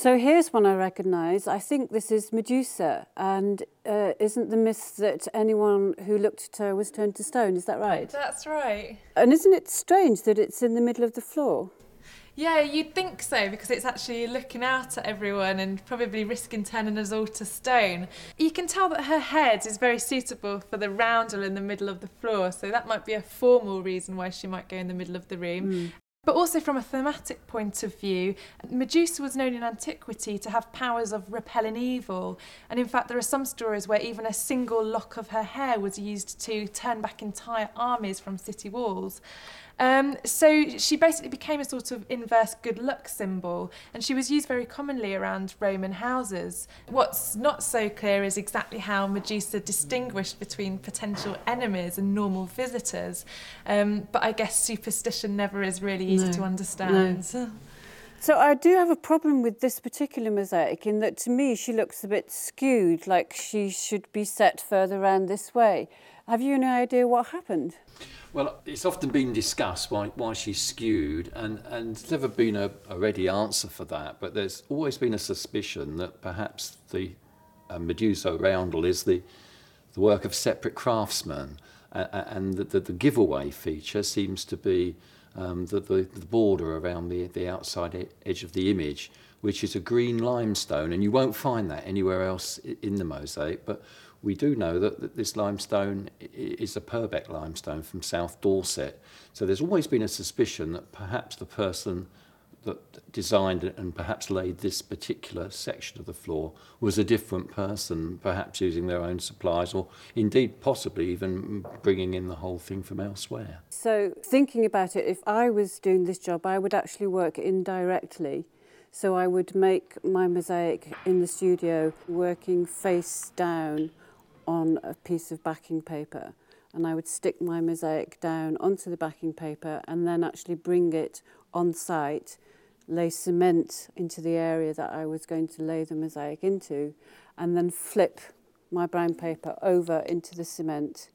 So here's one I recognise. I think this is Medusa, and uh, isn't the myth that anyone who looked at her was turned to stone? Is that right? That's right. And isn't it strange that it's in the middle of the floor? Yeah, you'd think so because it's actually looking out at everyone and probably risking turning us all to stone. You can tell that her head is very suitable for the roundel in the middle of the floor, so that might be a formal reason why she might go in the middle of the room. Mm. But also, from a thematic point of view, Medusa was known in antiquity to have powers of repelling evil. And in fact, there are some stories where even a single lock of her hair was used to turn back entire armies from city walls. Um, so she basically became a sort of inverse good luck symbol, and she was used very commonly around Roman houses. What's not so clear is exactly how Medusa distinguished between potential enemies and normal visitors. Um, but I guess superstition never is really easy no, to understand. No. So I do have a problem with this particular mosaic in that to me she looks a bit skewed, like she should be set further around this way. Have you any idea what happened? Well, it's often been discussed why, why she's skewed, and, and there's never been a, a ready answer for that. But there's always been a suspicion that perhaps the uh, Medusa roundel is the, the work of separate craftsmen, uh, and that the, the giveaway feature seems to be um, the, the, the border around the, the outside edge of the image, which is a green limestone, and you won't find that anywhere else in the mosaic. But we do know that, that this limestone is a Purbeck limestone from South Dorset. So there's always been a suspicion that perhaps the person that designed and perhaps laid this particular section of the floor was a different person, perhaps using their own supplies or indeed possibly even bringing in the whole thing from elsewhere. So, thinking about it, if I was doing this job, I would actually work indirectly. So, I would make my mosaic in the studio working face down on a piece of backing paper and I would stick my mosaic down onto the backing paper and then actually bring it on site, lay cement into the area that I was going to lay the mosaic into, and then flip my brown paper over into the cement.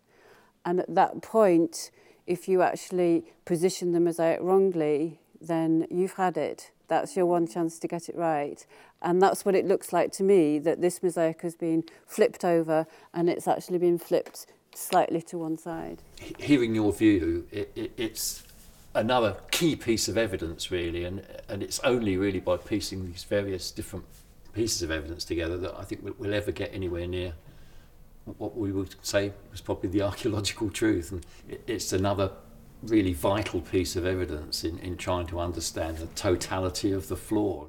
And at that point, if you actually position the mosaic wrongly, then you've had it. That's your one chance to get it right. And that's what it looks like to me that this mosaic has been flipped over and it's actually been flipped slightly to one side. Hearing your view, it, it, it's another key piece of evidence, really, and, and it's only really by piecing these various different pieces of evidence together that I think we'll ever get anywhere near what we would say was probably the archaeological truth. And it's another really vital piece of evidence in, in trying to understand the totality of the floor.